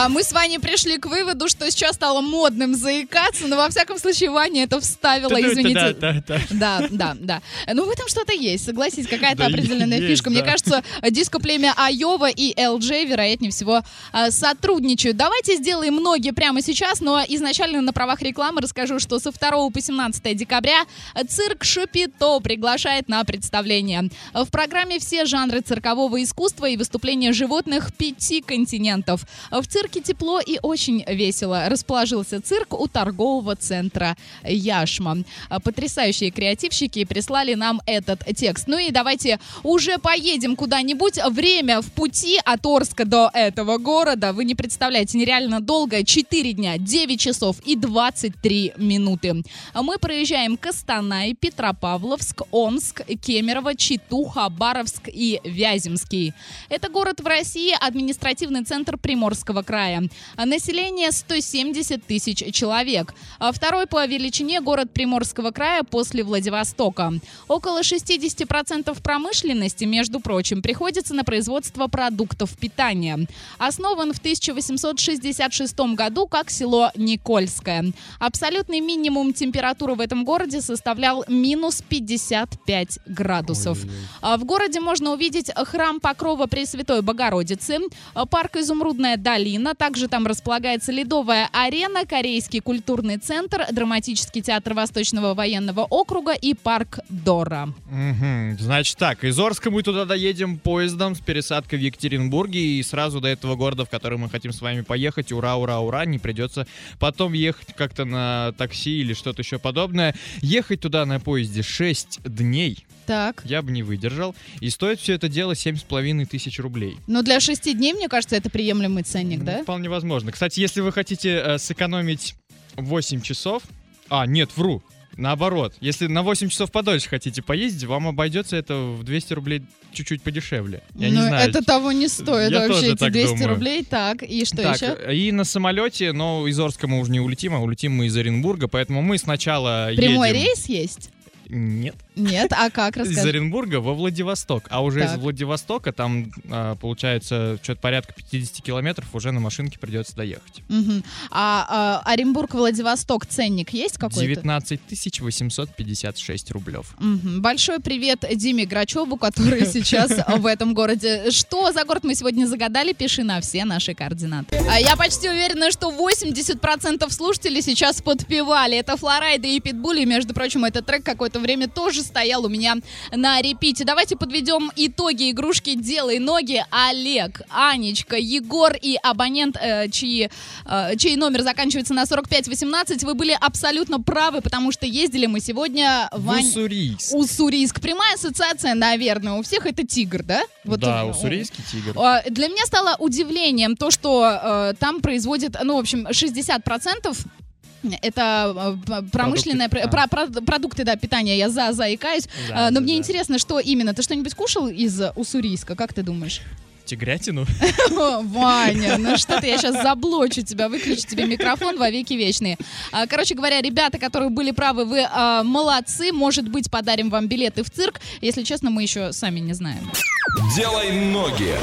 А мы с Ваней пришли к выводу, что сейчас стало модным заикаться, но во всяком случае Ваня это вставила, извините. Да, да, Да, да, да. Ну, в этом что-то есть, согласись, какая-то Да, определенная есть, фишка. Мне да. кажется, диско-племя Айова и LJ, вероятнее всего, а, сотрудничают. Давайте сделаем ноги прямо сейчас, но изначально на правах рекламы расскажу, что со 2 по 17 декабря цирк Шапито приглашает на представление. В программе все жанры циркового искусства и выступления животных пяти континентов. В цирке тепло и очень весело. Расположился цирк у торгового центра Яшма. А, Потрясающие креативщики прислали нам этот текст. Ну и давайте уже поедем куда-нибудь. Время в пути от Орска до этого города. Вы не представляете, нереально долго. 4 дня, 9 часов и 23 минуты. А Мы проезжаем Костанай, Петропавловск, Омск, Кемерово, Читу, Хабаровск и Вяземский. Это город в России, административный центр Приморского края. А Население 170 тысяч человек. А Второй по величине город Приморского края после Владивостока. Около 60% промышленности, между прочим, приходится на производство продуктов питания. Основан в 1866 году как село Никольское. Абсолютный минимум температуры в этом городе составлял минус 55 градусов. А В городе можно увидеть храм Покрова Пресвятой Богородицы, парк Изумрудная долина, также там располагается ледовая арена, Корейский культурный центр, драматический театр Восточного военного округа и парк Дора. Мгм. Значит так, из Орска мы туда доедем поездом с пересадкой в Екатеринбурге и сразу до этого города, в который мы хотим с вами поехать. Ура, ура, ура, не придется потом ехать как-то на такси или что-то еще подобное. Ехать туда на поезде 6 дней Так. я бы не выдержал. И стоит все это дело 7,5 тысяч рублей. Но для шести дней, мне кажется, это приемлемый ценник, Ну, да? Вполне возможно. Кстати, если вы хотите э, сэкономить 8 часов... А, нет, вру. Наоборот, если на 8 часов подольше хотите поездить, вам обойдется это в 200 рублей чуть-чуть подешевле. Я не Ну, знаю. это того не стоит Я вообще, эти так 200 думаю. рублей. Так, и что так, еще? и на самолете, но из Орска мы уже не улетим, а улетим мы из Оренбурга, поэтому мы сначала Прямой едем... рейс есть? Нет. Нет, а как, Из расскажи. Оренбурга во Владивосток. А уже Так. из Владивостока там, а, получается, что-то порядка 50 километров уже на машинке придется доехать. Мгм. А, а Оренбург, Владивосток, ценник есть какой-то? 19 856 рублев. Мгм. Большой привет Диме Грачеву, который сейчас в этом городе. Что за город мы сегодня загадали? Пиши на все наши координаты. А Я почти уверена, что 80% слушателей сейчас подпевали. Это Флорайда и Питбули. Между прочим, этот трек какое-то время тоже стоял у меня на репите. Давайте подведем итоги игрушки «Делай ноги». Олег, Анечка, Егор и абонент, э, чьи, э, чей номер заканчивается на 4518. Вы были абсолютно правы, потому что ездили мы сегодня В Вань... Уссурийск. Уссурийск. Прямая ассоциация, наверное, у всех это тигр, да? да, э, уссурийский тигр. а, Для меня стало удивлением то, что э, там производят, ну, в общем, 60% это п- промышленные Продукты, про- про- про- продукты, да, питания. Я за заикаюсь. Да, А, но да, мне да. интересно, что именно. Ты что-нибудь кушал из Уссурийска? Как ты думаешь? Тигрятину? Ваня, ну что ты, я сейчас заблочу тебя, выключу тебе микрофон во веки вечные. А, Короче говоря, ребята, которые были правы, вы а, молодцы. Может быть, подарим вам билеты в цирк. Если честно, мы еще сами не знаем. Делай ноги.